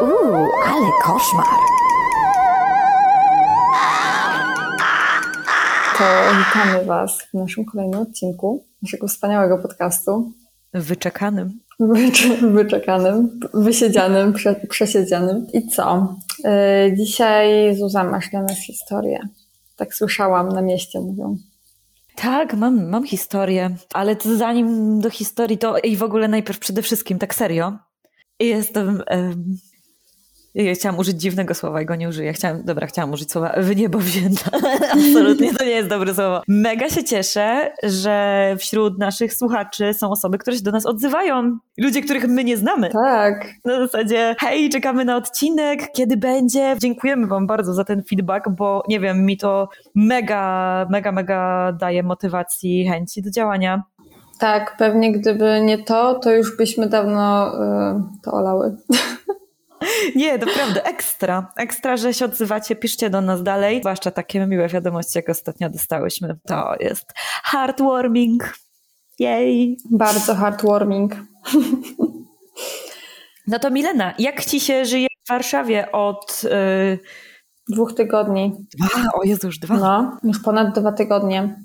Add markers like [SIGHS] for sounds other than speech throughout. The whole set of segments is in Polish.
Uuu, ale koszmar. To witamy Was w naszym kolejnym odcinku naszego wspaniałego podcastu. Wyczekanym. Wycz- wyczekanym, wysiedzianym, prze, przesiedzianym. I co? Yy, dzisiaj Zuza masz dla nas historię. Tak słyszałam na mieście mówią. Tak, mam, mam historię, ale to zanim do historii, to i w ogóle najpierw przede wszystkim, tak serio, jestem... ja chciałam użyć dziwnego słowa i go nie użyję. Chciałam, dobra, chciałam użyć słowa w niebo wzięta. [LAUGHS] Absolutnie to nie jest dobre słowo. Mega się cieszę, że wśród naszych słuchaczy są osoby, które się do nas odzywają. Ludzie, których my nie znamy. Tak, Na zasadzie, hej, czekamy na odcinek, kiedy będzie. Dziękujemy Wam bardzo za ten feedback, bo nie wiem, mi to mega, mega, mega daje motywacji, chęci do działania. tak, pewnie gdyby nie to, to już byśmy dawno yy, to olały. [LAUGHS] Nie, naprawdę, ekstra. Ekstra, że się odzywacie, piszcie do nas dalej. Zwłaszcza takie miłe wiadomości, jak ostatnio dostałyśmy. To jest heartwarming. Jej. Bardzo heartwarming. [LAUGHS] No to Milena, jak ci się żyje w Warszawie od... Yy... Dwóch tygodni. Dwa, o Jezu, już dwa. No, już ponad dwa tygodnie.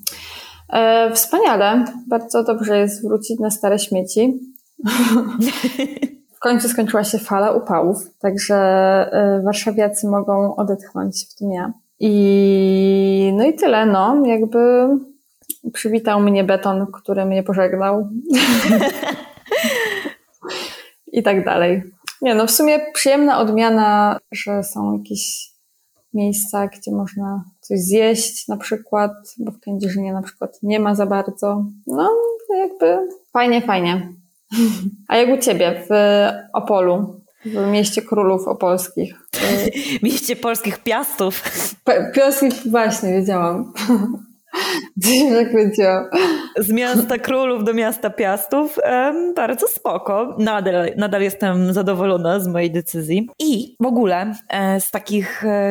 E, wspaniale. Bardzo dobrze jest wrócić na stare śmieci. [LAUGHS] W końcu skończyła się fala upałów, także e, warszawiacy mogą odetchnąć, w tym ja. I no i tyle, no, jakby przywitał mnie beton, który mnie pożegnał. [LAUGHS] I tak dalej. Nie, no w sumie przyjemna odmiana, że są jakieś miejsca, gdzie można coś zjeść na przykład, bo w Kędzierzynie na przykład nie ma za bardzo. No, jakby fajnie, fajnie. A jak u Ciebie w Opolu, w mieście królów opolskich? [LAUGHS] W mieście polskich piastów. P- Pioski, właśnie, wiedziałam. [LAUGHS] [LAUGHS] Z miasta królów do miasta piastów. Bardzo spoko. Nadal, nadal jestem zadowolona z mojej decyzji. I w ogóle e, z takich e,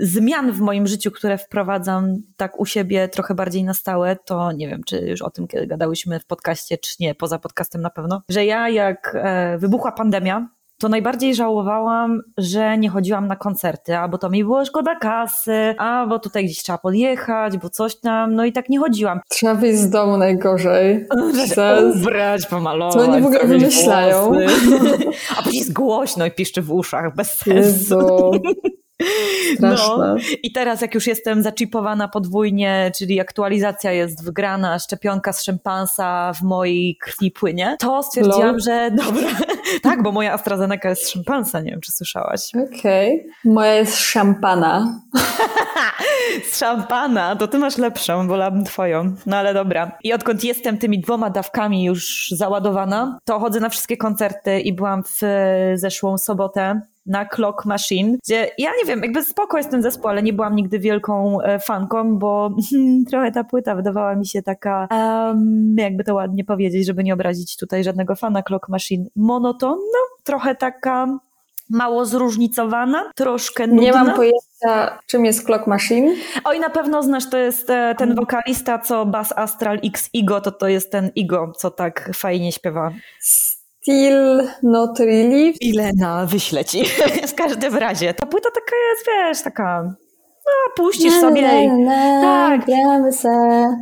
zmian w moim życiu, które wprowadzam tak u siebie trochę bardziej na stałe, to nie wiem, czy już o tym kiedy gadałyśmy w podcaście, czy nie, poza podcastem na pewno, że ja jak e, wybuchła pandemia, to najbardziej żałowałam, że nie chodziłam na koncerty, albo to mi było szkoda kasy, albo tutaj gdzieś trzeba podjechać, bo coś tam, no i tak nie chodziłam. Trzeba wyjść z domu najgorzej. [LAUGHS] Ubrać, pomalować. Co oni w ogóle wymyślają? [LAUGHS] A później jest głośno i piszczy w uszach, bez sensu. Jezu. Straszne. No. I teraz jak już jestem zaczipowana podwójnie, czyli aktualizacja jest wygrana, szczepionka z szympansa w mojej krwi płynie, to stwierdziłam, Lol. że dobra, [LAUGHS] tak, bo moja AstraZeneca jest z szympansa, nie wiem czy słyszałaś. Okej. Moja jest szampana. [LAUGHS] Z szampana, to ty masz lepszą, wolałabym twoją. No ale dobra. I odkąd jestem tymi dwoma dawkami już załadowana, to chodzę na wszystkie koncerty i byłam w zeszłą sobotę na Clock Machine, gdzie ja nie wiem, jakby spoko jest ten zespół, ale nie byłam nigdy wielką e, fanką, bo [LAUGHS] trochę ta płyta wydawała mi się taka, em, jakby to ładnie powiedzieć, żeby nie obrazić tutaj żadnego fana Clock Machine, monotonna, trochę taka mało zróżnicowana, troszkę nudna. Nie mam pojęcia, czym jest Clock Machine. Oj, na pewno znasz, to jest e, ten wokalista, co Bass Astral X Igo, to to jest ten Igo, co tak fajnie śpiewa. Still Not Really. Ilena, wyślę ci. [LAUGHS] w każdym razie. Ta płyta taka jest, wiesz, taka... No, puścisz sobie. Tak. gramy se.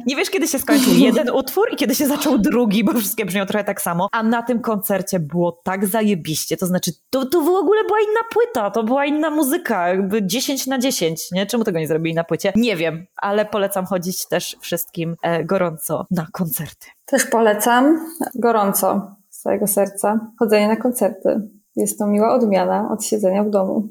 Nie wiesz, kiedy się skończył jeden utwór i kiedy się zaczął drugi, bo wszystkie brzmią trochę tak samo. A na tym koncercie było tak zajebiście. To znaczy, to, to w ogóle była inna płyta, to była inna muzyka, jakby 10 na 10, nie? Czemu tego nie zrobili na płycie? Nie wiem, ale polecam chodzić też wszystkim e, gorąco na koncerty. Też polecam gorąco z całego serca chodzenie na koncerty. Jest to miła odmiana od siedzenia w domu.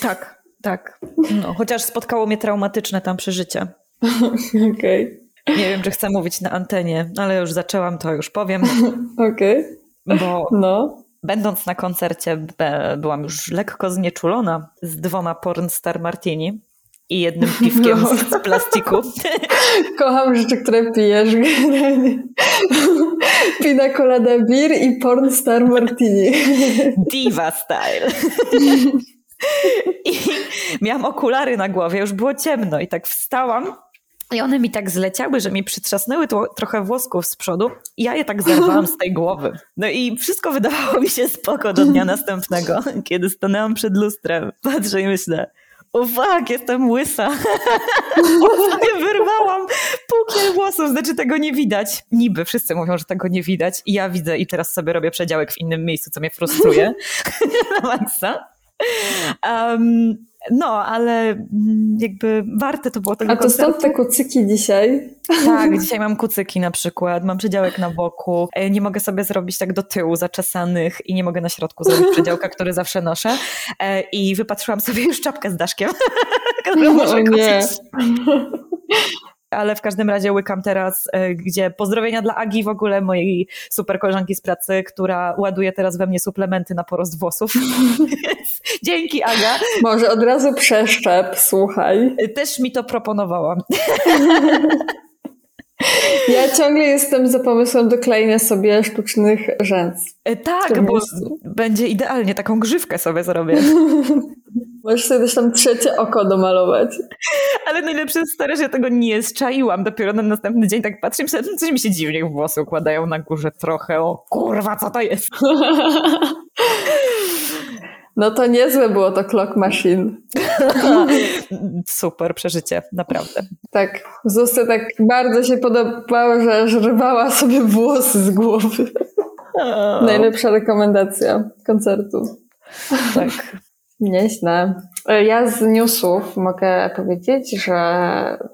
Tak, tak. No, chociaż spotkało mnie traumatyczne tam przeżycie. [LAUGHS] Okej, Nie wiem, czy chcę mówić na antenie, ale już zaczęłam, to już powiem, [LAUGHS] okej. bo No. będąc na koncercie byłam już lekko znieczulona z dwoma pornstar martini i jednym piwkiem z, z plastiku. [LAUGHS] Kocham rzeczy, które pijesz. Pina colada beer i porn star martini. Diva style. I miałam okulary na głowie, już było ciemno i tak wstałam i one mi tak zleciały, że mi przytrzasnęły to, trochę włosków z przodu i ja je tak zerwałam z tej głowy. No i wszystko wydawało mi się spoko do dnia następnego, kiedy stanęłam przed lustrem. Patrzę i myślę, o fuck, jestem łysa. [LAUGHS] Nie wyrwałam pukiel włosów, znaczy tego nie widać. Niby wszyscy mówią, że tego nie widać i ja widzę i teraz sobie robię przedziałek w innym miejscu, co mnie frustruje [LAUGHS] na maksa. Um, no, ale mm, jakby warte to było tego A to koncertu. stąd te kucyki dzisiaj? Tak, dzisiaj mam kucyki na przykład, mam przedziałek na boku, e, nie mogę sobie zrobić tak do tyłu zaczesanych i nie mogę na środku zrobić [LAUGHS] przedziałka, który zawsze noszę e, i wypatrzyłam sobie już czapkę z daszkiem, [LAUGHS] którą muszę O nie. kupić. Ale w każdym razie łykam teraz, e, gdzie pozdrowienia dla Agi w ogóle, mojej super koleżanki z pracy, która ładuje teraz we mnie suplementy na porost włosów. [LAUGHS] Dzięki Aga. Może od razu przeszczep, słuchaj. Też mi to proponowała. [LAUGHS] Ja ciągle jestem za pomysłem doklejenia sobie sztucznych rzęs. E, Tak, bo będzie idealnie, taką grzywkę sobie zrobię. [LAUGHS] Możesz sobie też tam trzecie oko domalować. Ale najlepsze jest stare, że ja tego nie zczaiłam. Dopiero na następny dzień tak patrzę i myślę, "Hmm, coś mi się dziwnie włosy układają na górze trochę. O kurwa, co to jest? No to niezłe było to clock machine. [LAUGHS] Super przeżycie, naprawdę. Tak, Zusty tak bardzo się podobało, że aż rwała sobie włosy z głowy. Najlepsza rekomendacja koncertu. Tak. Nieźle. Ja z newsów mogę powiedzieć, że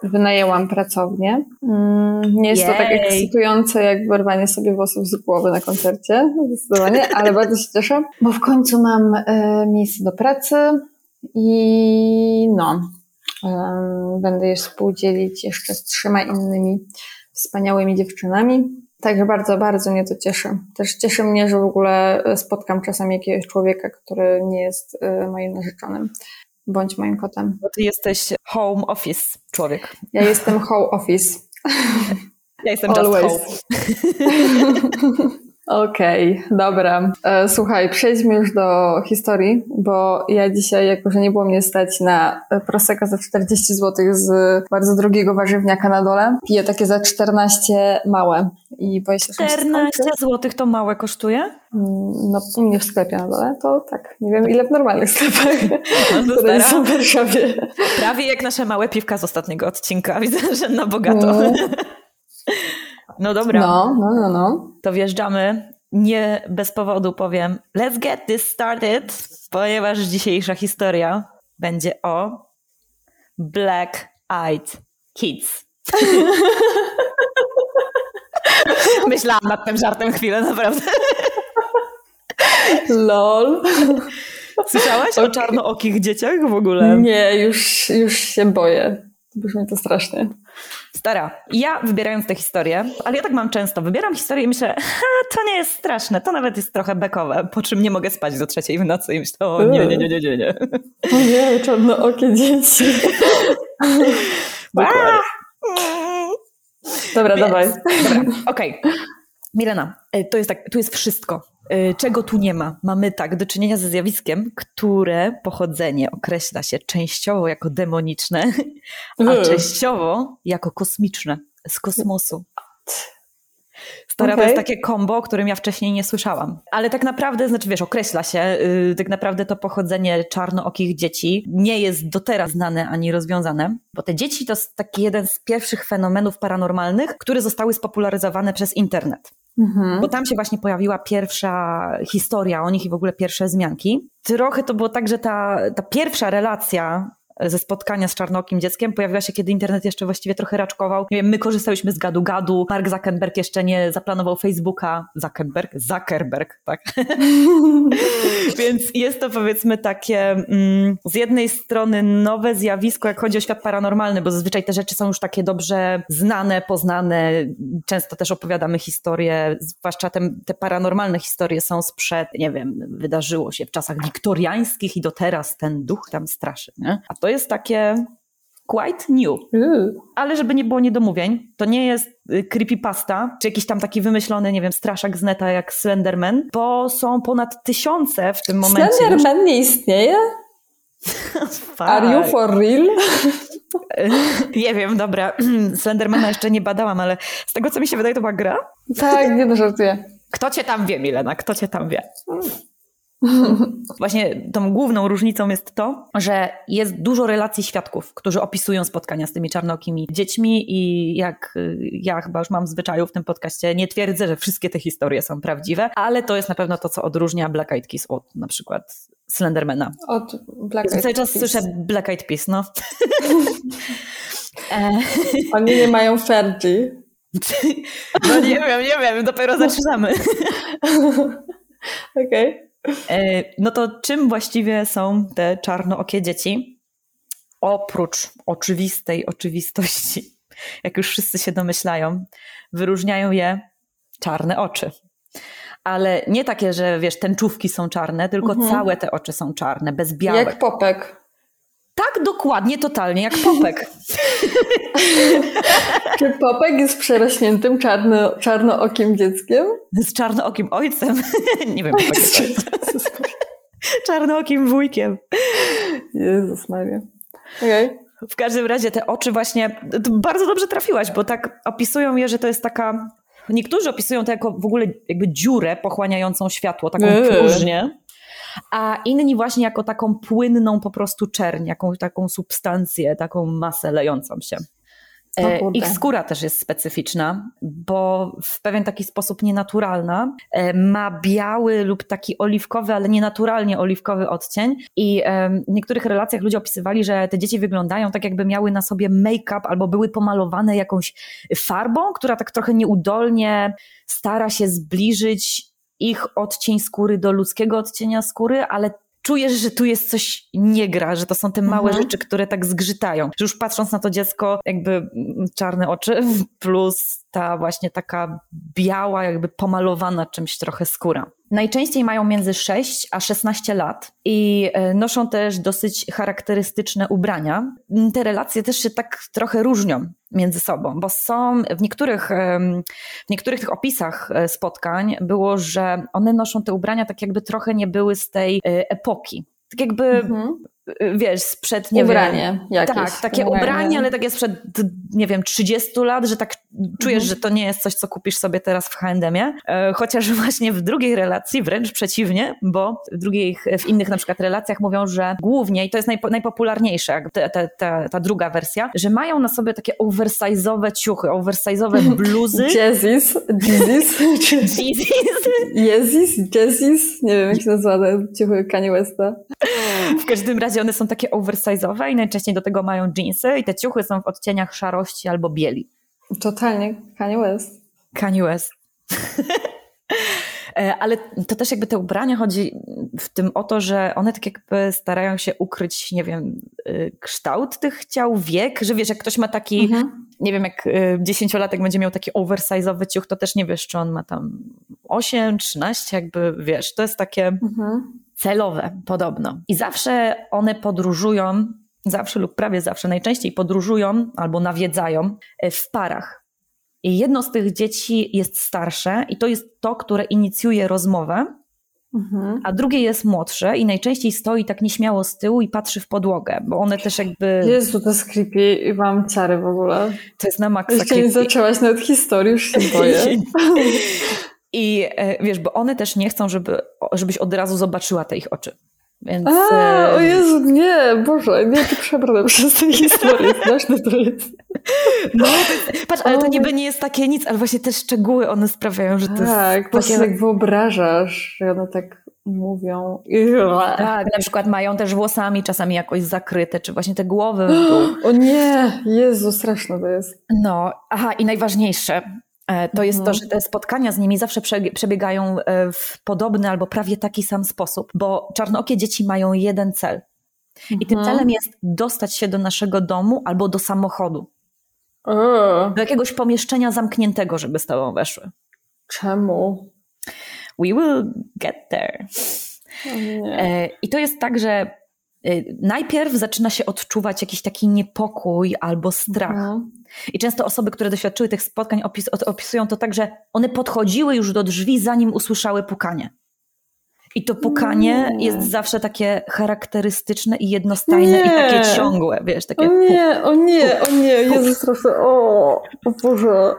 wynajęłam pracownię. Mm, Nie jest to tak ekscytujące jak wyrwanie sobie włosów z głowy na koncercie, zdecydowanie, [LAUGHS] ale bardzo się cieszę, bo w końcu mam e, miejsce do pracy i no, em, będę je współdzielić jeszcze z trzema innymi wspaniałymi dziewczynami. Także bardzo, bardzo mnie to cieszy. Też cieszy mnie, że w ogóle spotkam czasami jakiegoś człowieka, który nie jest e, moim narzeczonym bądź moim kotem. Bo ty jesteś home office człowiek. Ja jestem whole office. Ja jestem just Always. home. [LAUGHS] Okej, dobra. E, Słuchaj, przejdźmy już do historii, bo ja dzisiaj, jako że nie było mnie stać na Prosecco za 40 zł z bardzo drogiego warzywniaka na dole, piję takie za 14 małe i boję się, że mi się 14 skończy. zł to małe kosztuje? Mm, No, u mnie w sklepie na dole, to tak. Nie wiem, ile w normalnych sklepach, [LAUGHS] No, które stara. są w Warszawie. Prawie jak nasze małe piwka z ostatniego odcinka. [LAUGHS] Widzę, że na bogato. No. [LAUGHS] No dobra. No, no, no, no. to wjeżdżamy. Nie bez powodu powiem let's get this started, ponieważ dzisiejsza historia będzie o Black Eyed Kids. [LAUGHS] Myślałam nad tym żartem chwilę, naprawdę. Lol. Słyszałaś o Okej. czarnookich dzieciach w ogóle? Nie, już, już się boję. Brzmi to strasznie. Stara, ja wybierając tę historię, ale ja tak mam często, wybieram historię i myślę, to nie jest straszne, to nawet jest trochę bekowe, po czym nie mogę spać do trzeciej w nocy i myślę, o nie, nie, nie, nie, nie, nie. O nie, czarnookie dzieci. [LAUGHS] Dokładnie. Dobra, Więc- dawaj. Dobra, okej. Milena, y, to jest tak, tu jest wszystko. Y, Czego tu nie ma? Mamy tak do czynienia ze zjawiskiem, które pochodzenie określa się częściowo jako demoniczne, [LAUGHS] a częściowo jako kosmiczne, z kosmosu. Stara to Okej. jest takie kombo, o którym ja wcześniej nie słyszałam. Ale tak naprawdę, znaczy wiesz, określa się, yy, tak naprawdę to pochodzenie czarnookich dzieci nie jest do teraz znane ani rozwiązane, bo te dzieci to jest taki jeden z pierwszych fenomenów paranormalnych, które zostały spopularyzowane przez internet. Mhm. Bo tam się właśnie pojawiła pierwsza historia o nich i w ogóle pierwsze zmianki. Trochę to było tak, że ta, ta pierwsza relacja ze spotkania z czarnookim dzieckiem pojawiła się, kiedy internet jeszcze właściwie trochę raczkował. Nie wiem, my korzystałyśmy z gadu-gadu, Mark Zuckerberg jeszcze nie zaplanował Facebooka. Zuckerberg? Zuckerberg, tak. [LAUGHS] Więc jest to powiedzmy takie mm, z jednej strony nowe zjawisko, jak chodzi o świat paranormalny, bo zazwyczaj te rzeczy są już takie dobrze znane, poznane. Często też opowiadamy historie, zwłaszcza te, te paranormalne historie są sprzed, nie wiem, wydarzyło się w czasach wiktoriańskich i do teraz ten duch tam straszy. Nie? A to jest takie quite new. Ale żeby nie było niedomówień, to nie jest y, creepypasta, czy jakiś tam taki wymyślony, nie wiem, straszak z neta jak Slenderman, bo są ponad tysiące w tym momencie. już. Slenderman nie istnieje? [LAUGHS] Are you for real? [LAUGHS] nie wiem, dobra. [CLEARS THROAT] Slendermana jeszcze nie badałam, ale z tego co mi się wydaje, to była gra? Tak, nie no żartuję. Kto cię tam wie, Milena? Kto cię tam wie? [LAUGHS] Właśnie tą główną różnicą jest to, że jest dużo relacji świadków, którzy opisują spotkania z tymi czarnokimi dziećmi i jak ja chyba już mam w zwyczaju w tym podcaście, nie twierdzę, że wszystkie te historie są prawdziwe, ale to jest na pewno to, co odróżnia Black Eyed Peas od na przykład Slendermana. Od Black Eyed Cały czas Peas. słyszę Black Eyed Peas, no. [LAUGHS] E, Oni nie mają Fergie. [LAUGHS] no nie wiem, nie wiem, dopiero zaczynamy. Okej. E, No to czym właściwie są te czarnookie dzieci? Oprócz oczywistej oczywistości, [LAUGHS] jak już wszyscy się domyślają, wyróżniają je czarne oczy. Ale nie takie, że wiesz, tęczówki są czarne, tylko Mhm. całe te oczy są czarne, bez białek. Jak popek. Tak dokładnie, totalnie, jak popek. [LAUGHS] Czy popek jest przerośniętym czarno, czarnookim dzieckiem? Z czarnookim ojcem. [LAUGHS] nie wiem, jak jest czarnookim wujkiem. Jezus Maria. Okej. W każdym razie te oczy właśnie, bardzo dobrze trafiłaś, bo tak opisują je, że to jest taka, niektórzy opisują to jako w ogóle jakby dziurę pochłaniającą światło, taką Eee. próżnię, a inni właśnie jako taką płynną po prostu czerń, jakąś taką substancję, taką masę lejącą się. O E. Ich skóra też jest specyficzna, bo w pewien taki sposób nienaturalna e, ma biały lub taki oliwkowy, ale nienaturalnie oliwkowy odcień. I em, w niektórych relacjach ludzie opisywali, że te dzieci wyglądają tak, jakby miały na sobie make-up albo były pomalowane jakąś farbą, która tak trochę nieudolnie stara się zbliżyć ich odcień skóry do ludzkiego odcienia skóry, ale czujesz, że tu jest coś nie gra, że to są te małe Mhm. rzeczy, które tak zgrzytają. Że już patrząc na to dziecko, jakby mm, czarne oczy [LAUGHS] plus ta właśnie taka biała, jakby pomalowana czymś trochę skóra. Najczęściej mają między 6 a 16 lat i e, noszą też dosyć charakterystyczne ubrania. Te relacje też się tak trochę różnią między sobą, bo są w niektórych, w niektórych tych opisach e, spotkań było, że one noszą te ubrania tak jakby trochę nie były z tej e, epoki. Tak jakby, Mhm. Wiesz, sprzed, nie wiem, Ubranie jakieś. tak, takie ubranie, ale takie sprzed, nie wiem, 30 lat, że tak czujesz, Mhm. że to nie jest coś, co kupisz sobie teraz w H&M-ie. E, Chociaż [LAUGHS] właśnie w drugiej relacji wręcz przeciwnie, bo w, drugich, w innych na przykład relacjach mówią, że głównie, i to jest najpo, najpopularniejsze, ta, ta, ta, ta druga wersja, że mają na sobie takie oversize'owe ciuchy, oversize'owe [LAUGHS] bluzy. Czy Jeezys. Jeezys, Jazzis, nie wiem jak się nazywa ciuchy Kanye Westa. W każdym razie one są takie oversize'owe i najczęściej do tego mają jeansy i te ciuchy są w odcieniach szarości albo bieli. Totalnie Kanye West. Kanye West. E, Ale to też jakby te ubrania chodzi w tym o to, że one tak jakby starają się ukryć, nie wiem, y, kształt tych ciał, wiek, że wiesz, jak ktoś ma taki, Mhm. nie wiem, jak y, dziesięciolatek będzie miał taki oversize'owy ciuch, to też nie wiesz, czy on ma tam 8, 13, jakby wiesz, to jest takie Mhm. Celowe podobno. I zawsze one podróżują, zawsze lub prawie zawsze, najczęściej podróżują albo nawiedzają e, w parach. I jedno z tych dzieci jest starsze i to jest to, które inicjuje rozmowę, Mhm. a drugie jest młodsze i najczęściej stoi tak nieśmiało z tyłu i patrzy w podłogę, bo one też jakby, Jezu, to jest creepy i mam ciary w ogóle. to jest na maksa Jeszcze nie creepy. zaczęłaś nawet historii, już się boję. [LAUGHS] I e, wiesz, bo one też nie chcą, żeby, żebyś od razu zobaczyła te ich oczy. Więc, A, e, o Jezu, nie, Boże, nie, to przebrnę przez [LAUGHS] tę historię, straszne to jest. No, patrz, ale to niby nie jest takie nic, ale właśnie te szczegóły one sprawiają, że to Tak, jest po prostu jak wyobrażasz, że one tak mówią. Tak, na przykład mają też włosami czasami jakoś zakryte, czy właśnie te głowy. [GASPS] O nie, Jezu, straszne to jest. No, aha, i najważniejsze to jest to, Mhm. że te spotkania z nimi zawsze prze- przebiegają e, w podobny albo prawie taki sam sposób, bo czarnookie dzieci mają jeden cel. I tym Mhm. celem jest dostać się do naszego domu albo do samochodu, do jakiegoś pomieszczenia zamkniętego, żeby z tobą weszły. czemu? We will get there. E, I to jest tak, że e, najpierw zaczyna się odczuwać jakiś taki niepokój albo strach. Mhm. I często osoby, które doświadczyły tych spotkań, opis, opisują to tak, że one podchodziły już do drzwi, zanim usłyszały pukanie. I to pukanie nie. jest zawsze takie charakterystyczne i jednostajne nie. i takie ciągłe, wiesz, takie... O nie, o nie, o nie, Jezus, proszę, o, o Boże.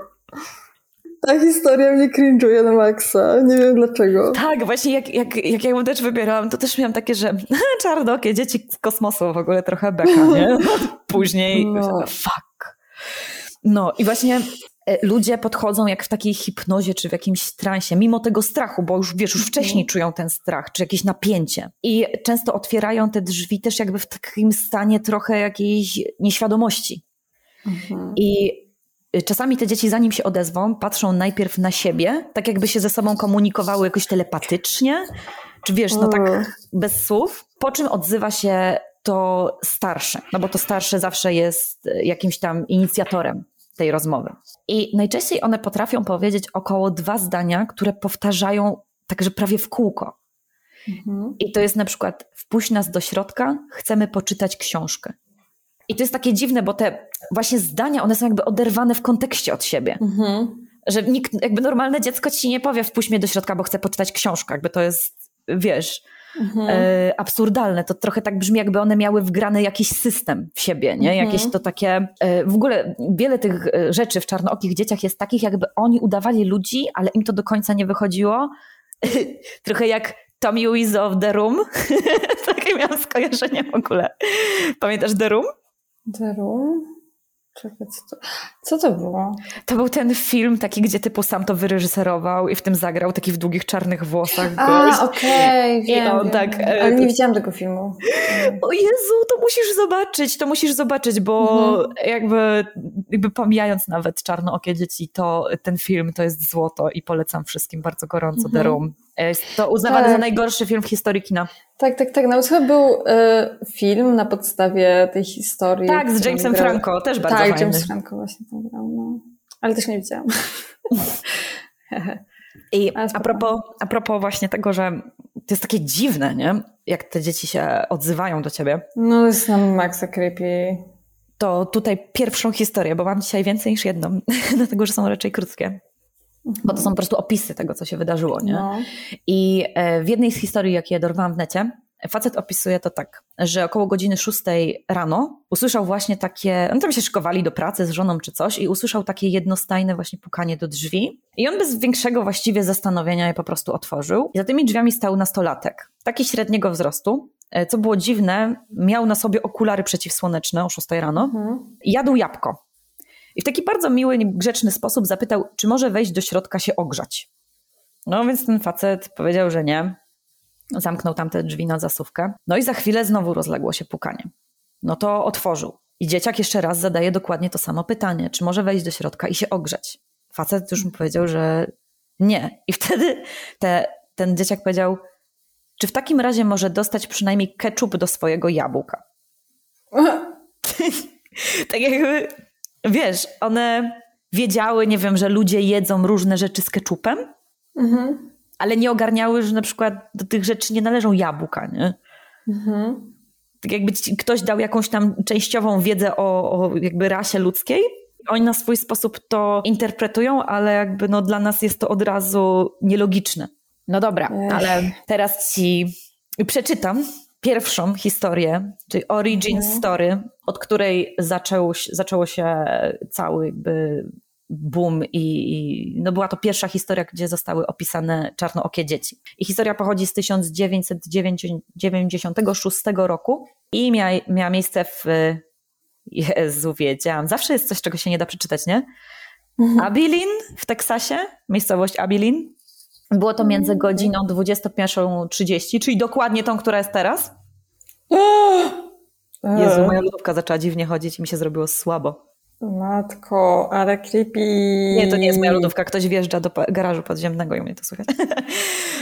Ta historia mnie cringe'uje na maksa. Nie wiem dlaczego. Tak, właśnie jak, jak, jak ja ją też wybierałam, to też miałam takie, że [LAUGHS] czarnokie, dzieci z kosmosu w ogóle trochę beka, nie? [LAUGHS] Później, no. fuck. No i właśnie e, ludzie podchodzą jak w takiej hipnozie czy w jakimś transie, mimo tego strachu, bo już wiesz, już mhm. wcześniej czują ten strach, czy jakieś napięcie. I często otwierają te drzwi też jakby w takim stanie trochę jakiejś nieświadomości. Mhm. I czasami te dzieci, zanim się odezwą, patrzą najpierw na siebie, tak jakby się ze sobą komunikowały jakoś telepatycznie, czy wiesz, no tak mm. bez słów, po czym odzywa się to starsze, no bo to starsze zawsze jest y, jakimś tam inicjatorem tej rozmowy. I najczęściej one potrafią powiedzieć około dwa zdania, które powtarzają także prawie w kółko. Mhm. I to jest na przykład wpuść nas do środka, chcemy poczytać książkę. I to jest takie dziwne, bo te właśnie zdania, one są jakby oderwane w kontekście od siebie. Mhm. Że nikt, jakby normalne dziecko ci nie powie wpuść mnie do środka, bo chcę poczytać książkę. Jakby to jest, wiesz, mhm. e, absurdalne. To trochę tak brzmi, jakby one miały wgrany jakiś system w siebie, nie? Mhm. Jakieś to takie... E, w ogóle wiele tych e, rzeczy w czarnookich dzieciach jest takich, jakby oni udawali ludzi, ale im to do końca nie wychodziło. [LAUGHS] trochę jak Tommy Wiseau of The Room. [LAUGHS] Takie miałam skojarzenie w ogóle. Pamiętasz The Room? The Room? Czekaj, co to, co to było? To był ten film taki, gdzie typu sam to wyreżyserował i w tym zagrał, taki w długich czarnych włosach. A, okej, okay, wiem, wiem, tak, e, Ale nie widziałam tego filmu. O Jezu, to musisz zobaczyć, to musisz zobaczyć, bo mhm. jakby, jakby pomijając nawet czarnookie dzieci, to ten film to jest złoto i polecam wszystkim bardzo gorąco mhm. The Room. Jest to uznawany tak. za najgorszy film w historii kina. Tak, tak, tak. Nawet chyba był y, film na podstawie tej historii. Tak, z Jamesem grał. Franco, też bardzo tak, fajny. Tak, James Franco właśnie tam grał, no. Ale też nie widziałam. [LAUGHS] I a propos, a propos właśnie tego, że to jest takie dziwne, nie? Jak te dzieci się odzywają do ciebie. No, jest nam maksa creepy. To tutaj pierwszą historię, bo mam dzisiaj więcej niż jedną, [LAUGHS] dlatego że są raczej krótkie bo to są po prostu opisy tego, co się wydarzyło. Nie? No. I e, w jednej z historii, jakie dorwałam w necie, facet opisuje to tak, że około godziny 6 rano usłyszał właśnie takie, oni tam się szykowali do pracy z żoną czy coś i usłyszał takie jednostajne właśnie pukanie do drzwi i on bez większego właściwie zastanowienia je po prostu otworzył i za tymi drzwiami stał nastolatek, taki średniego wzrostu, e, co było dziwne, miał na sobie okulary przeciwsłoneczne o 6 rano mhm. i jadł jabłko. I w taki bardzo miły, grzeczny sposób zapytał, czy może wejść do środka się ogrzać. No więc ten facet powiedział, że nie. Zamknął tam te drzwi na zasuwkę. No i za chwilę znowu rozległo się pukanie. No to otworzył. I dzieciak jeszcze raz zadaje dokładnie to samo pytanie, czy może wejść do środka i się ogrzeć. Facet już mu powiedział, że nie. I wtedy te, ten dzieciak powiedział, czy w takim razie może dostać przynajmniej ketchup do swojego jabłka? [LAUGHS] tak jakby wiesz, one wiedziały, nie wiem, że ludzie jedzą różne rzeczy z keczupem, mhm. ale nie ogarniały, że na przykład do tych rzeczy nie należą jabłka, nie? Mhm. Tak jakby ktoś dał jakąś tam częściową wiedzę o, o jakby rasie ludzkiej, oni na swój sposób to interpretują, ale jakby no dla nas jest to od razu nielogiczne. No dobra, Ech. ale teraz ci przeczytam pierwszą historię, czyli origin mhm. story, od której zaczął, zaczęło się cały jakby boom i, no była to pierwsza historia, gdzie zostały opisane czarnookie dzieci. I historia pochodzi z 1996 roku i miała, miała miejsce w Jezu, wiedziałam. Zawsze jest coś, czego się nie da przeczytać, nie? Mhm. Abilene w Teksasie, miejscowość Abilene. Było to między mhm. godziną 21.30, czyli dokładnie tą, która jest teraz. [GASPS] Jezu, moja lodówka zaczęła dziwnie chodzić i mi się zrobiło słabo. Matko, ale creepy. Nie, to nie jest moja lodówka. Ktoś wjeżdża do garażu podziemnego i mnie to słychać. [LAUGHS]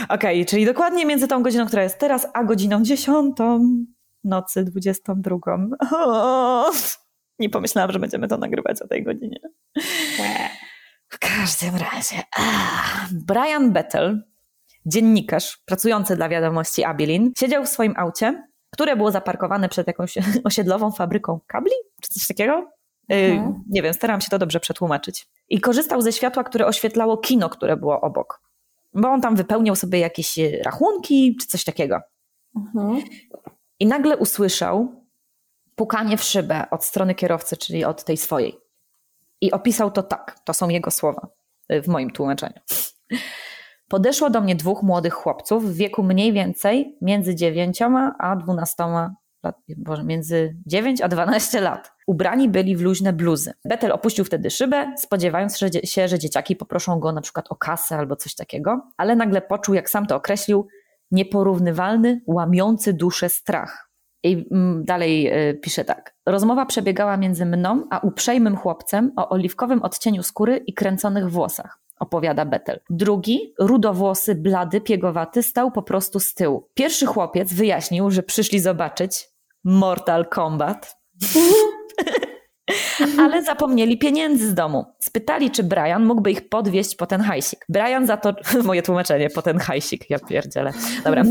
Okej, okay, czyli dokładnie między tą godziną, która jest teraz, a godziną 10 nocy 22. O, [LAUGHS] nie pomyślałam, że będziemy to nagrywać o tej godzinie. W każdym razie. Brian Bettel, dziennikarz pracujący dla wiadomości Abilin, siedział w swoim aucie które było zaparkowane przed jakąś [LAUGHS] osiedlową fabryką kabli, czy coś takiego. Y, mhm. Nie wiem, staram się to dobrze przetłumaczyć. I korzystał ze światła, które oświetlało kino, które było obok. bo on tam wypełniał sobie jakieś rachunki czy coś takiego. Mhm. I nagle usłyszał pukanie w szybę od strony kierowcy, czyli od tej swojej. I opisał to tak, to są jego słowa y, w moim tłumaczeniu. Podeszło do mnie dwóch młodych chłopców w wieku mniej więcej między 9 a 12 lat, boże, między 9 a 12 lat. Ubrani byli w luźne bluzy. Betel opuścił wtedy szybę, spodziewając się, że dzieciaki poproszą go na przykład o kasę albo coś takiego, ale nagle poczuł, jak sam to określił, nieporównywalny, łamiący duszę strach. I mm, dalej e, pisze tak. Rozmowa przebiegała między mną a uprzejmym chłopcem o oliwkowym odcieniu skóry i kręconych włosach opowiada Betel. Drugi, rudowłosy, blady, piegowaty, stał po prostu z tyłu. Pierwszy chłopiec wyjaśnił, że przyszli zobaczyć Mortal Kombat. [LAUGHS] Ale zapomnieli pieniędzy z domu. Spytali, czy Brian mógłby ich podwieźć po ten hajsik. Brian za to, [LAUGHS] moje tłumaczenie, po ten hajsik, ja pierdzielę. Dobra.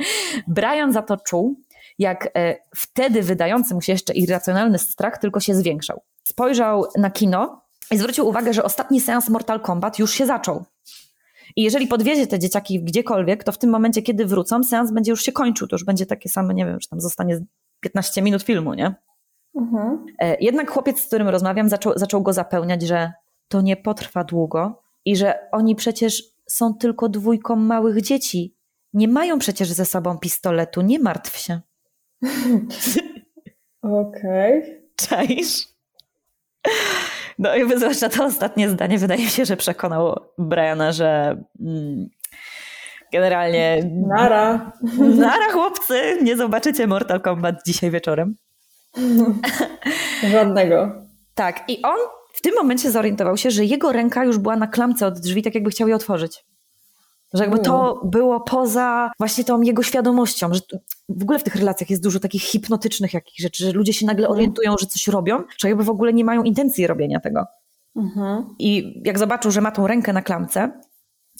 [LAUGHS] Brian za to czuł, jak e, wtedy wydający mu się jeszcze irracjonalny strach tylko się zwiększał. Spojrzał na kino i zwrócił uwagę, że ostatni seans Mortal Kombat już się zaczął. I jeżeli podwiezie te dzieciaki gdziekolwiek, to w tym momencie, kiedy wrócą, seans będzie już się kończył. To już będzie takie same, nie wiem, czy tam zostanie 15 minut filmu, nie? Mhm. E, jednak chłopiec, z którym rozmawiam, zaczął, zaczął go zapełniać, że to nie potrwa długo i że oni przecież są tylko dwójką małych dzieci. Nie mają przecież ze sobą pistoletu, nie martw się. [LAUGHS] Okej. Okay. Cześć. No i zwłaszcza to ostatnie zdanie wydaje mi się, że przekonał Briana, że mm, generalnie... Nara. Nara chłopcy, nie zobaczycie Mortal Kombat dzisiaj wieczorem. Żadnego. Tak i on w tym momencie zorientował się, że jego ręka już była na klamce od drzwi, tak jakby chciał je otworzyć. Że jakby to było poza właśnie tą jego świadomością, że w ogóle w tych relacjach jest dużo takich hipnotycznych jakichś rzeczy, że ludzie się nagle mhm. orientują, że coś robią, że jakby w ogóle nie mają intencji robienia tego. Mhm. I jak zobaczył, że ma tą rękę na klamce,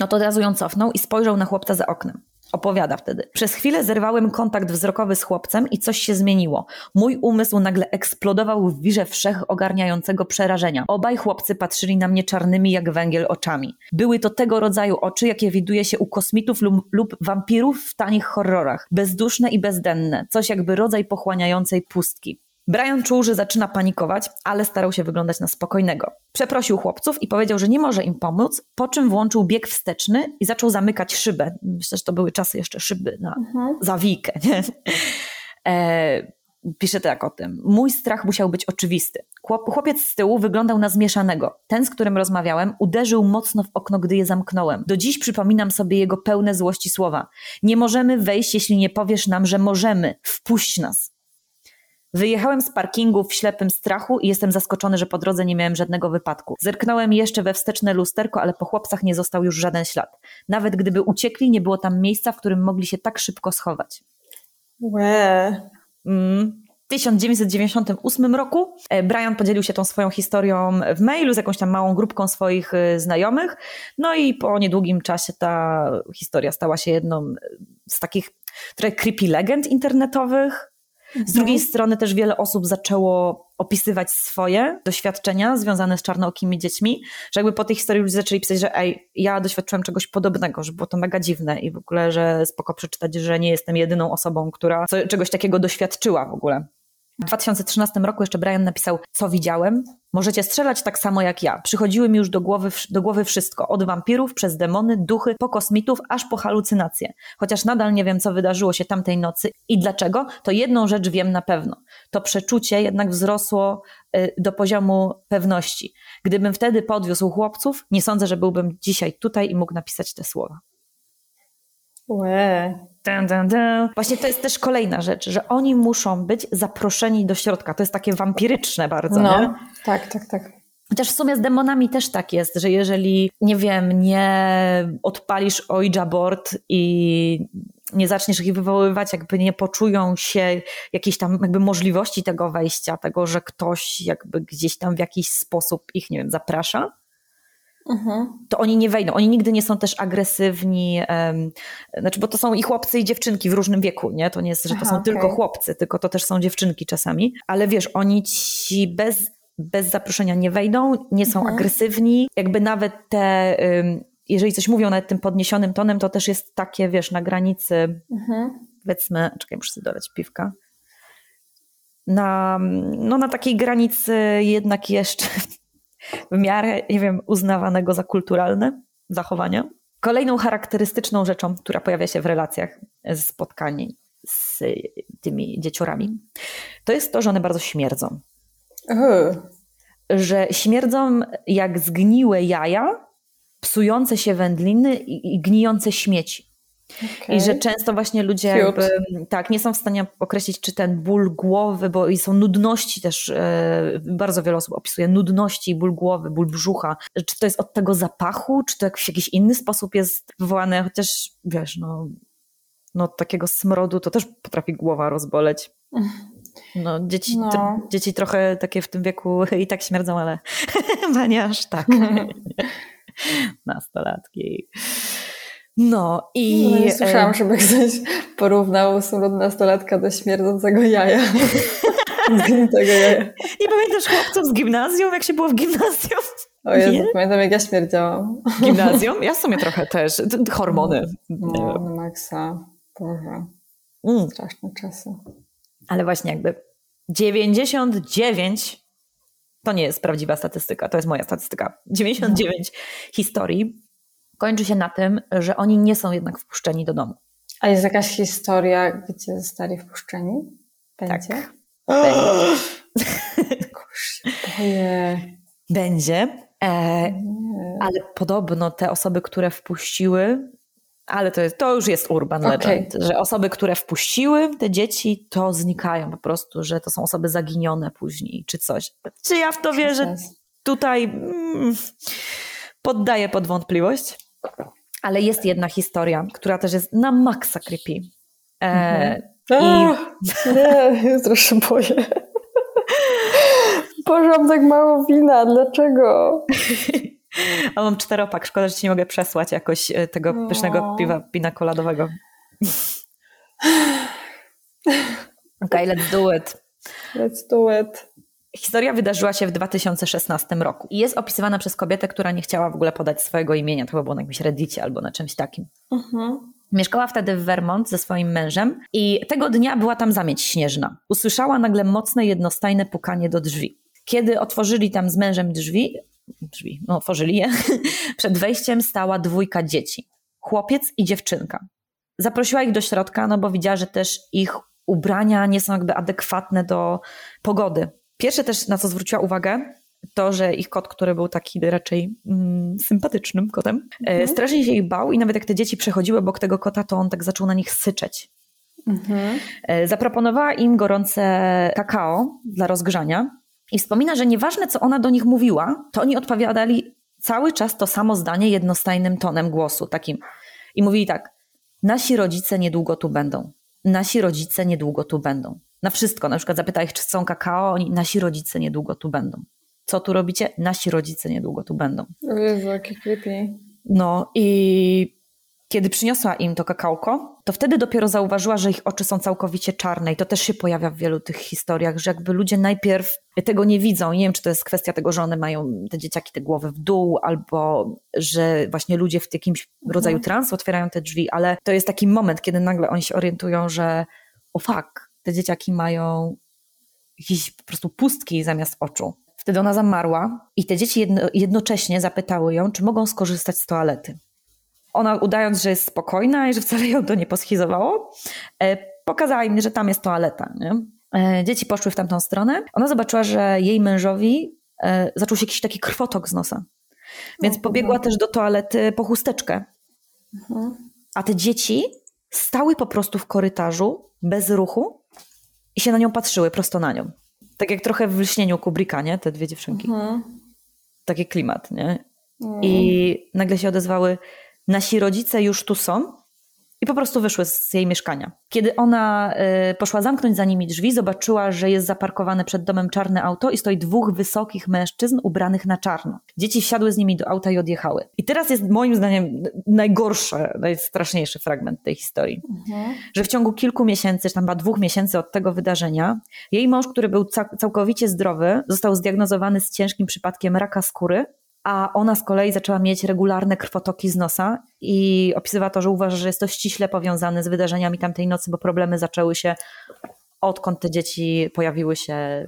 no to od razu ją cofnął i spojrzał na chłopca za oknem. Opowiada wtedy. Przez chwilę zerwałem kontakt wzrokowy z chłopcem i coś się zmieniło. Mój umysł nagle eksplodował w wirze wszechogarniającego przerażenia. Obaj chłopcy patrzyli na mnie czarnymi jak węgiel oczami. Były to tego rodzaju oczy, jakie widuje się u kosmitów lub, lub wampirów w tanich horrorach. Bezduszne i bezdenne. Coś jakby rodzaj pochłaniającej pustki. Brian czuł, że zaczyna panikować, ale starał się wyglądać na spokojnego. Przeprosił chłopców i powiedział, że nie może im pomóc, po czym włączył bieg wsteczny i zaczął zamykać szybę. Myślę, że to były czasy jeszcze szyby na mhm. zawijkę. Nie? E, pisze tak o tym. Mój strach musiał być oczywisty. Chłopiec z tyłu wyglądał na zmieszanego. Ten, z którym rozmawiałem, uderzył mocno w okno, gdy je zamknąłem. Do dziś przypominam sobie jego pełne złości słowa. Nie możemy wejść, jeśli nie powiesz nam, że możemy. Wpuść nas. Wyjechałem z parkingu w ślepym strachu i jestem zaskoczony, że po drodze nie miałem żadnego wypadku. Zerknąłem jeszcze we wsteczne lusterko, ale po chłopcach nie został już żaden ślad. Nawet gdyby uciekli, nie było tam miejsca, w którym mogli się tak szybko schować. Łe. Mm. W 1998 roku e, Brian podzielił się tą swoją historią w mailu z jakąś tam małą grupką swoich e, znajomych. No i po niedługim czasie ta historia stała się jedną z takich trochę creepy legend internetowych. Z drugiej mhm. strony też wiele osób zaczęło opisywać swoje doświadczenia związane z czarnookimi dziećmi, że jakby po tej historii ludzie zaczęli pisać, że ej, ja doświadczyłem czegoś podobnego, że było to mega dziwne i w ogóle, że spoko przeczytać, że nie jestem jedyną osobą, która czegoś takiego doświadczyła w ogóle. W 2013 roku jeszcze Brian napisał, co widziałem. Możecie strzelać tak samo jak ja. Przychodziły mi już do głowy, do głowy wszystko. Od wampirów, przez demony, duchy, po kosmitów, aż po halucynacje. Chociaż nadal nie wiem, co wydarzyło się tamtej nocy i dlaczego, to jedną rzecz wiem na pewno. To przeczucie jednak wzrosło y, do poziomu pewności. Gdybym wtedy podwiózł chłopców, nie sądzę, że byłbym dzisiaj tutaj i mógł napisać te słowa. Łe. Dun, dun, dun. Właśnie to jest też kolejna rzecz, że oni muszą być zaproszeni do środka. To jest takie wampiryczne bardzo. No, nie? tak, tak, tak. Chociaż w sumie z demonami też tak jest, że jeżeli, nie wiem, nie odpalisz Ouija board i nie zaczniesz ich wywoływać, jakby nie poczują się jakiejś tam jakby możliwości tego wejścia, tego, że ktoś jakby gdzieś tam w jakiś sposób ich, nie wiem, zaprasza, Mhm. to oni nie wejdą. Oni nigdy nie są też agresywni, um, znaczy, bo to są i chłopcy, i dziewczynki w różnym wieku, nie? To nie jest, że to Aha, są okay. tylko chłopcy, tylko to też są dziewczynki czasami. Ale wiesz, oni ci bez, bez zaproszenia nie wejdą, nie są mhm. agresywni, jakby nawet te. Um, jeżeli coś mówią nawet tym podniesionym tonem, to też jest takie, wiesz, na granicy, Mhm. powiedzmy, czekaj, muszę sobie dodać piwka, na, no, na takiej granicy jednak jeszcze w miarę, nie wiem, uznawanego za kulturalne zachowania. Kolejną charakterystyczną rzeczą, która pojawia się w relacjach z spotkań z tymi dzieciorami, to jest to, że one bardzo śmierdzą. Uhu. Że śmierdzą jak zgniłe jaja, psujące się wędliny i gnijące śmieci. Okej. I że często właśnie ludzie jakby, tak, nie są w stanie określić, czy ten ból głowy, bo i są nudności też, e, bardzo wiele osób opisuje nudności, ból głowy, ból brzucha. Czy to jest od tego zapachu, czy to w jakiś inny sposób jest wywołane, chociaż wiesz, no, no od takiego smrodu to też potrafi głowa rozboleć. No, dzieci, No. te, dzieci trochę takie w tym wieku i tak śmierdzą, ale [LAUGHS] chyba nie aż tak. [LAUGHS] Nastolatki. No i... No, nie słyszałam, e, żeby ktoś porównał smród nastolatka do śmierdzącego jaja. [LAUGHS] Zgnitego jaja. Nie pamiętasz chłopców z gimnazjum, jak się było w gimnazjum? O Jezu, Nie? pamiętam jak ja śmierdziałam. Gimnazjum? Ja w sumie trochę też. Hormony. No, na maksa. Boże, Mm. straszne czasy. Ale właśnie jakby 99 to nie jest prawdziwa statystyka, to jest moja statystyka. 99 historii kończy się na tym, że oni nie są jednak wpuszczeni do domu. A jest jakaś historia, gdzie zostali wpuszczeni? Będzie? Tak. [LAUGHS] Boję. Będzie. E, ale podobno te osoby, które wpuściły, ale to, jest, to już jest urban Okej. legend, że osoby, które wpuściły te dzieci, to znikają po prostu, że to są osoby zaginione później, czy coś. Czy ja w to wierzę? Tutaj mm, poddaję pod wątpliwość. Ale jest jedna historia, która też jest na maksa creepy. E, Mhm. I- A, Nie, jutro się boję. Boże, tak mało wina, dlaczego? [LAUGHS] a mam czteropak, szkoda, że ci nie mogę przesłać jakoś e, tego No. pysznego piwa pinakoladowego. [SIGHS] Okej, let's do it. Let's do it. Historia wydarzyła się w 2016 roku i jest opisywana przez kobietę, która nie chciała w ogóle podać swojego imienia. To chyba było na jakimś reddicie albo na czymś takim. Mhm. Mieszkała wtedy w Vermont ze swoim mężem i tego dnia była tam zamieć śnieżna. Usłyszała nagle mocne, jednostajne pukanie do drzwi. Kiedy otworzyli tam z mężem drzwi, drzwi, no otworzyli je, [LAUGHS] przed wejściem stała dwójka dzieci. Chłopiec i dziewczynka. Zaprosiła ich do środka, no bo widziała, że też ich ubrania nie są jakby adekwatne do pogody. Pierwsze też, na co zwróciła uwagę, to, że ich kot, który był taki raczej mm, sympatycznym kotem, e, Mhm. strasznie się ich bał i nawet jak te dzieci przechodziły obok tego kota, to on tak zaczął na nich syczeć. Mhm. E, Zaproponowała im gorące kakao dla rozgrzania i wspomina, że nieważne co ona do nich mówiła, to oni odpowiadali cały czas to samo zdanie jednostajnym tonem głosu, takim. I mówili tak, nasi rodzice niedługo tu będą. Nasi rodzice niedługo tu będą. Na wszystko, na przykład zapyta ich, czy chcą kakao, oni, nasi rodzice niedługo tu będą. Co tu robicie? Nasi rodzice niedługo tu będą. O Jezu, jaki creepy. No i kiedy przyniosła im to kakałko, to wtedy dopiero zauważyła, że ich oczy są całkowicie czarne i to też się pojawia w wielu tych historiach, że jakby ludzie najpierw tego nie widzą. Nie wiem, czy to jest kwestia tego, że one mają te dzieciaki te głowy w dół, albo że właśnie ludzie w jakimś rodzaju transu otwierają te drzwi, ale to jest taki moment, kiedy nagle oni się orientują, że o fuck, te dzieciaki mają jakieś po prostu pustki zamiast oczu. Wtedy ona zamarła i te dzieci jedno, jednocześnie zapytały ją, czy mogą skorzystać z toalety. Ona udając, że jest spokojna i że wcale ją to nie poschizowało, e, pokazała im, że tam jest toaleta. Nie? E, Dzieci poszły w tamtą stronę. Ona zobaczyła, że jej mężowi e, zaczął się jakiś taki krwotok z nosa. Więc O, pobiegła kurwa. też do toalety po chusteczkę. Mhm. A te dzieci stały po prostu w korytarzu, bez ruchu i się na nią patrzyły, prosto na nią. Tak jak trochę w lśnieniu Kubricka, nie? Te dwie dziewczynki. Mhm. Taki klimat, nie? Mm. I nagle się odezwały, nasi rodzice już tu są i po prostu wyszły z jej mieszkania. Kiedy ona y, poszła zamknąć za nimi drzwi, zobaczyła, że jest zaparkowane przed domem czarne auto i stoi dwóch wysokich mężczyzn ubranych na czarno. Dzieci wsiadły z nimi do auta i odjechały. I teraz jest moim zdaniem najgorszy, najstraszniejszy fragment tej historii Mhm. że w ciągu kilku miesięcy, czy tam chyba dwóch miesięcy od tego wydarzenia, jej mąż, który był cał- całkowicie zdrowy, został zdiagnozowany z ciężkim przypadkiem raka skóry, a ona z kolei zaczęła mieć regularne krwotoki z nosa i opisywała to, że uważa, że jest to ściśle powiązane z wydarzeniami tamtej nocy, bo problemy zaczęły się odkąd te dzieci pojawiły się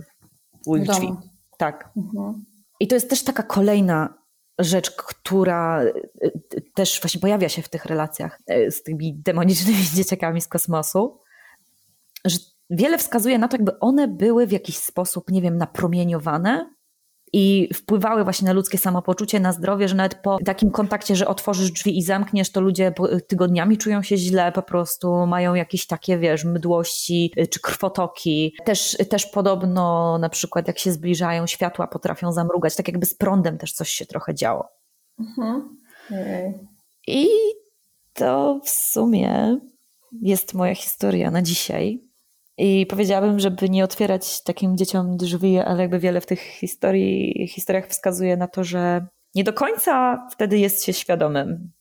u ich drzwi. Tak. Mhm. I to jest też taka kolejna rzecz, która y, y, też właśnie pojawia się w tych relacjach y, z tymi demonicznymi [LAUGHS] dzieciakami z kosmosu, że wiele wskazuje na to, jakby one były w jakiś sposób, nie wiem, napromieniowane i wpływały właśnie na ludzkie samopoczucie, na zdrowie, że nawet po takim kontakcie, że otworzysz drzwi i zamkniesz, to ludzie tygodniami czują się źle, po prostu mają jakieś takie, wiesz, mdłości czy krwotoki. Też, też podobno na przykład jak się zbliżają, światła potrafią zamrugać, tak jakby z prądem też coś się trochę działo. Mhm. I to w sumie jest moja historia na dzisiaj. I powiedziałabym, żeby nie otwierać takim dzieciom drzwi, ale jakby wiele w tych historii, historiach wskazuje na to, że nie do końca wtedy jest się świadomym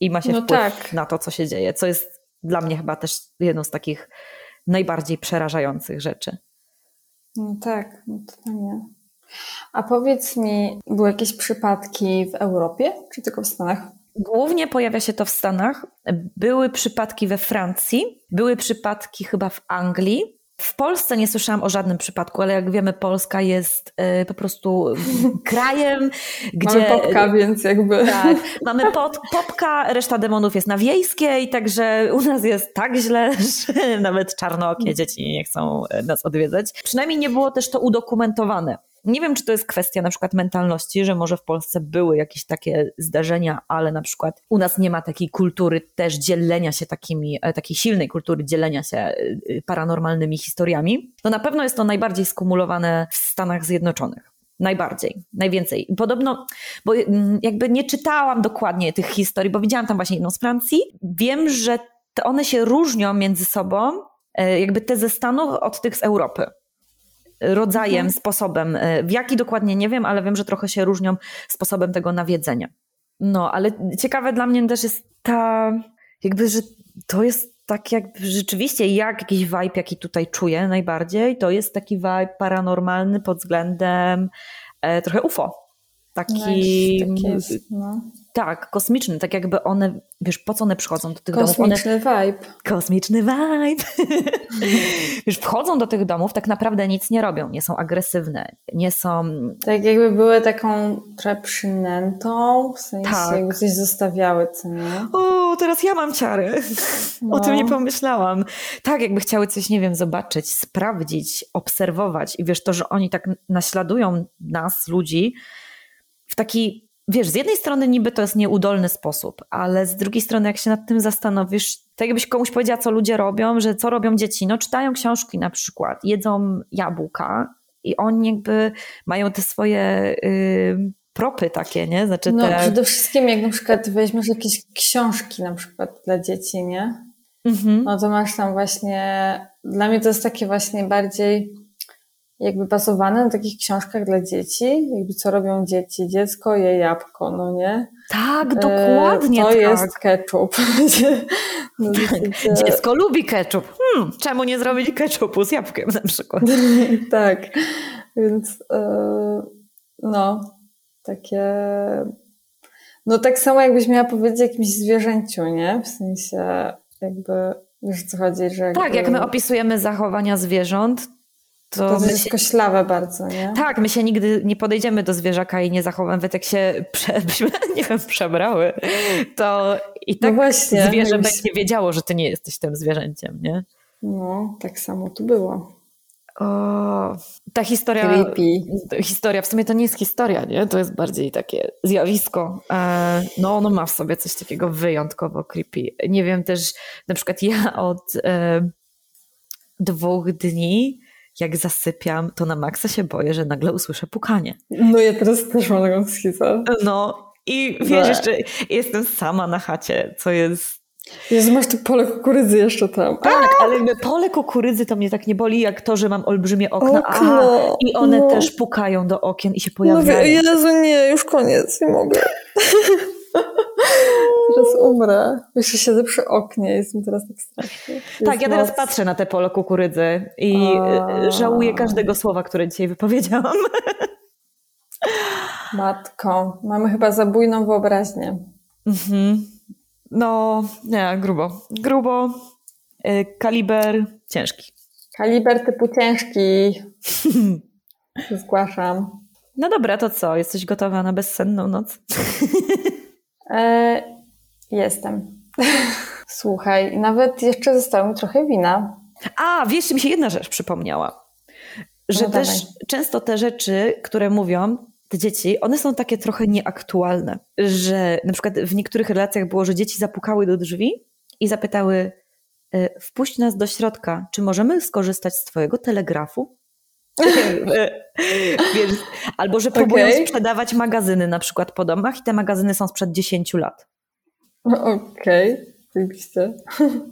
i ma się no wpływ tak. na to, co się dzieje, co jest dla mnie chyba też jedną z takich najbardziej przerażających rzeczy. No tak, no totalnie. A powiedz mi, były jakieś przypadki w Europie, czy tylko w Stanach? Głównie pojawia się to w Stanach. Były przypadki we Francji, były przypadki chyba w Anglii. W Polsce nie słyszałam o żadnym przypadku, ale jak wiemy, Polska jest y, po prostu [LAUGHS] krajem, gdzie. Mamy popka, więc jakby. Tak, mamy pod, popka, reszta demonów jest na wiejskiej, także u nas jest tak źle, [LAUGHS] że nawet czarnookie dzieci nie chcą nas odwiedzać. Przynajmniej nie było też to udokumentowane. Nie wiem, czy to jest kwestia na przykład mentalności, że może w Polsce były jakieś takie zdarzenia, ale na przykład u nas nie ma takiej kultury też dzielenia się takimi, e, takiej silnej kultury dzielenia się e, paranormalnymi historiami. To na pewno jest to najbardziej skumulowane w Stanach Zjednoczonych. Najbardziej, najwięcej. Podobno, bo mm, jakby nie czytałam dokładnie tych historii, bo widziałam tam właśnie jedną z Francji. Wiem, że one się różnią między sobą, e, jakby te ze Stanów od tych z Europy rodzajem, mhm. sposobem. E, w jaki dokładnie nie wiem, ale wiem, że trochę się różnią sposobem tego nawiedzenia. No, ale ciekawe dla mnie też jest ta, jakby, że to jest tak jakby rzeczywiście jak jakiś vibe, jaki tutaj czuję najbardziej, to jest taki vibe paranormalny pod względem e, trochę UFO. Taki, no, tak jest, no. Tak, kosmiczny, tak jakby one, wiesz, po co one przychodzą do tych kosmiczny domów? Kosmiczny vibe. Kosmiczny vibe. [LAUGHS] wiesz, wchodzą do tych domów, tak naprawdę nic nie robią, nie są agresywne, nie są... Tak jakby były taką trochę przynętą, w sensie tak. jakby coś zostawiały, co nie? O, teraz ja mam ciary. No. O tym nie pomyślałam. Tak, jakby chciały coś, nie wiem, zobaczyć, sprawdzić, obserwować i wiesz, to, że oni tak naśladują nas, ludzi, w taki wiesz, z jednej strony niby to jest nieudolny sposób, ale z drugiej strony jak się nad tym zastanowisz, tak jakbyś komuś powiedziała, co ludzie robią, że co robią dzieci, no czytają książki na przykład, jedzą jabłka i oni jakby mają te swoje y, propy takie, nie? Znaczy no te... przede wszystkim jak na przykład weźmiesz jakieś książki na przykład dla dzieci, nie? Mhm. No to masz tam właśnie, dla mnie to jest takie właśnie bardziej jakby bazowane na takich książkach dla dzieci, jakby co robią dzieci. Dziecko je jabłko, no nie? Tak, dokładnie [LAUGHS] e, To tak. jest ketchup. no, Dziecko lubi ketchup. Hmm, czemu nie zrobić ketchupu z jabłkiem na przykład? [LAUGHS] tak, więc e, no, takie... No tak samo jakbyś miała powiedzieć jakimś zwierzęciu, nie? W sensie jakby... Wiesz co chodzi, że... Tak, jak my opisujemy zachowania zwierząt, to, to jest się... koślawe bardzo, nie? Tak, my się nigdy nie podejdziemy do zwierzaka i nie zachowamy, nawet jak się [LAUGHS] prze, [LAUGHS] nie wiem, przebrały, to i no tak no właśnie, zwierzę jakbyś... będzie wiedziało, że ty nie jesteś tym zwierzęciem, nie? No, tak samo tu było. O, ta historia, Creepy. historia, w sumie to nie jest historia, nie? To jest bardziej takie zjawisko. E, no, ono ma w sobie coś takiego wyjątkowo creepy. Nie wiem też, na przykład ja od e, dwóch dni jak zasypiam, to na maksa się boję, że nagle usłyszę pukanie. No ja teraz też mam taką schizę. No i wiesz, jeszcze jestem sama na chacie, co jest... Jezu, masz tu pole kukurydzy jeszcze tam. Tak, ale pole kukurydzy to mnie tak nie boli, jak to, że mam olbrzymie okna. Aha, I one no. też pukają do okien i się pojawiają. Mówię, Jezu, nie, już koniec, nie mogę. [LAUGHS] Teraz umrę. Jeszcze siedzę przy oknie, jest mi teraz tak strasznie. Jest tak, ja teraz patrzę na te pole kukurydzy i A... żałuję każdego słowa, które dzisiaj wypowiedziałam. [LAUGHS] Matko, mamy chyba zabójną wyobraźnię. Mhm. No, nie, grubo. Grubo. Y, kaliber ciężki. Kaliber typu ciężki. [LAUGHS] Zgłaszam. No dobra, to co? Jesteś gotowa na bezsenną noc? [LAUGHS] E, jestem. [LAUGHS] Słuchaj, nawet jeszcze zostało mi trochę wina. A, wiesz, mi się jedna rzecz przypomniała. Że No też dawaj. często te rzeczy, które mówią te dzieci, one są takie trochę nieaktualne. Że na przykład w niektórych relacjach było, że dzieci zapukały do drzwi i zapytały y, wpuść nas do środka, czy możemy skorzystać z twojego telegrafu? [LAUGHS] Wiesz, albo że próbują Okej. sprzedawać magazyny na przykład po domach i te magazyny są sprzed 10 lat. Okej, oczywiście.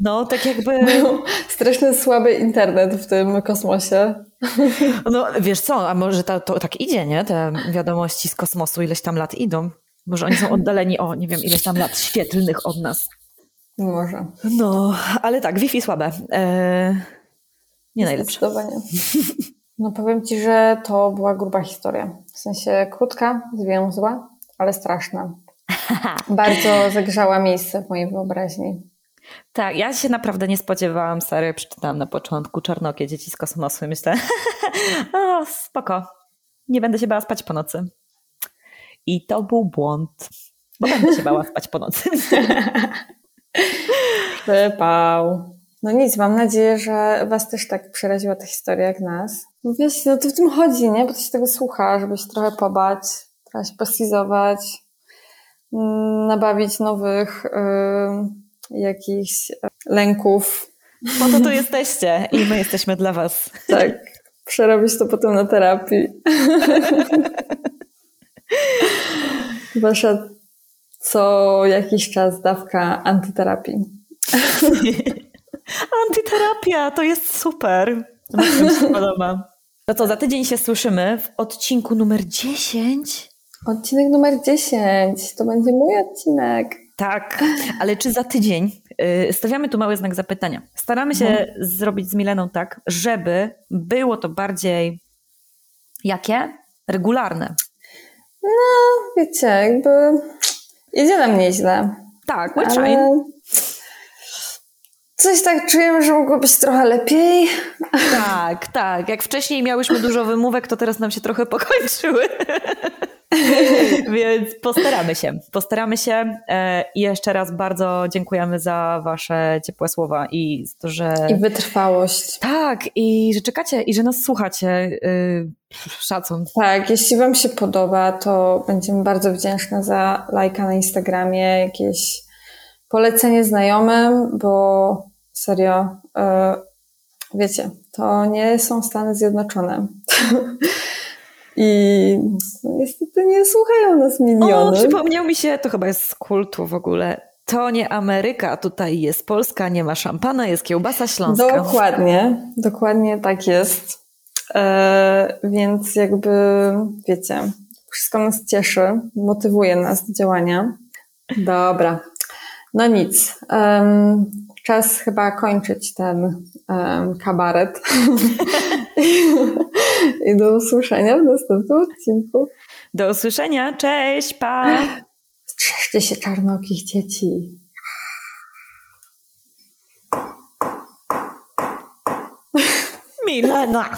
No, tak jakby... [LAUGHS] Strasznie słaby internet w tym kosmosie. [LAUGHS] No wiesz co, a może to, to tak idzie, nie? Te wiadomości z kosmosu ileś tam lat idą. Może oni są oddaleni o, nie wiem, ileś tam lat świetlnych od nas. Może. No, ale tak, Wi-Fi słabe. Eee, nie najlepsze. Zdecydowanie. No powiem Ci, że to była gruba historia. W sensie krótka, zwięzła, ale straszna. [LAUGHS] Bardzo zagrzała miejsce w mojej wyobraźni. Tak, ja się naprawdę nie spodziewałam, Sary, przeczytałam na początku Czarnokie, dzieci z kosmosu myślę, [LAUGHS] o, spoko, nie będę się bała spać po nocy. I to był błąd, bo będę się bała spać po nocy. [LAUGHS] Przypał. No nic, mam nadzieję, że Was też tak przeraziła ta historia jak nas. No wiesz, no to w tym chodzi, nie? Bo to się tego słucha, żeby się trochę pobać, trochę się postizować, mm, nabawić nowych y, jakichś e, lęków. Po to tu jesteście i my jesteśmy dla was. [LAUGHS] Tak, przerobić to potem na terapii. [LAUGHS] Wasza co jakiś czas dawka antyterapii. [LAUGHS] Antyterapia, to jest super. Bardzo mi się podoba. To co, za tydzień się słyszymy w odcinku numer 10? Odcinek numer 10. To będzie mój odcinek. Tak, ale czy za tydzień? Yy, Stawiamy tu mały znak zapytania. Staramy się zrobić z Mileną tak, żeby było to bardziej jakie? Regularne. Wiecie, jakby idzie nam nieźle. Tak, we're trying. Coś tak czujemy, że mogło być trochę lepiej. Tak, tak. Jak wcześniej miałyśmy dużo wymówek, to teraz nam się trochę pokończyły. [LAUGHS] Więc postaramy się. Postaramy się. E, I jeszcze raz bardzo dziękujemy za Wasze ciepłe słowa i to, że. I wytrwałość. Tak, i że czekacie i że nas słuchacie. Y, Szacun. Tak, jeśli Wam się podoba, to będziemy bardzo wdzięczne za lajka na Instagramie, jakieś polecenie znajomym, bo serio, e, wiecie, to nie są Stany Zjednoczone. [LAUGHS] I no, niestety nie słuchają nas O, miliony. przypomniał mi się, to chyba jest z kultu w ogóle. To nie Ameryka, tutaj jest Polska, nie ma szampana, jest kiełbasa śląska. Dokładnie, dokładnie tak jest. E, więc jakby, wiecie, wszystko nas cieszy, motywuje nas do działania. Dobra, no nic. Em, czas chyba kończyć ten em, kabaret. [LAUGHS] I do usłyszenia w następnym odcinku. Do usłyszenia, cześć, pa! Strzeżcie się czarnokich dzieci. Milena!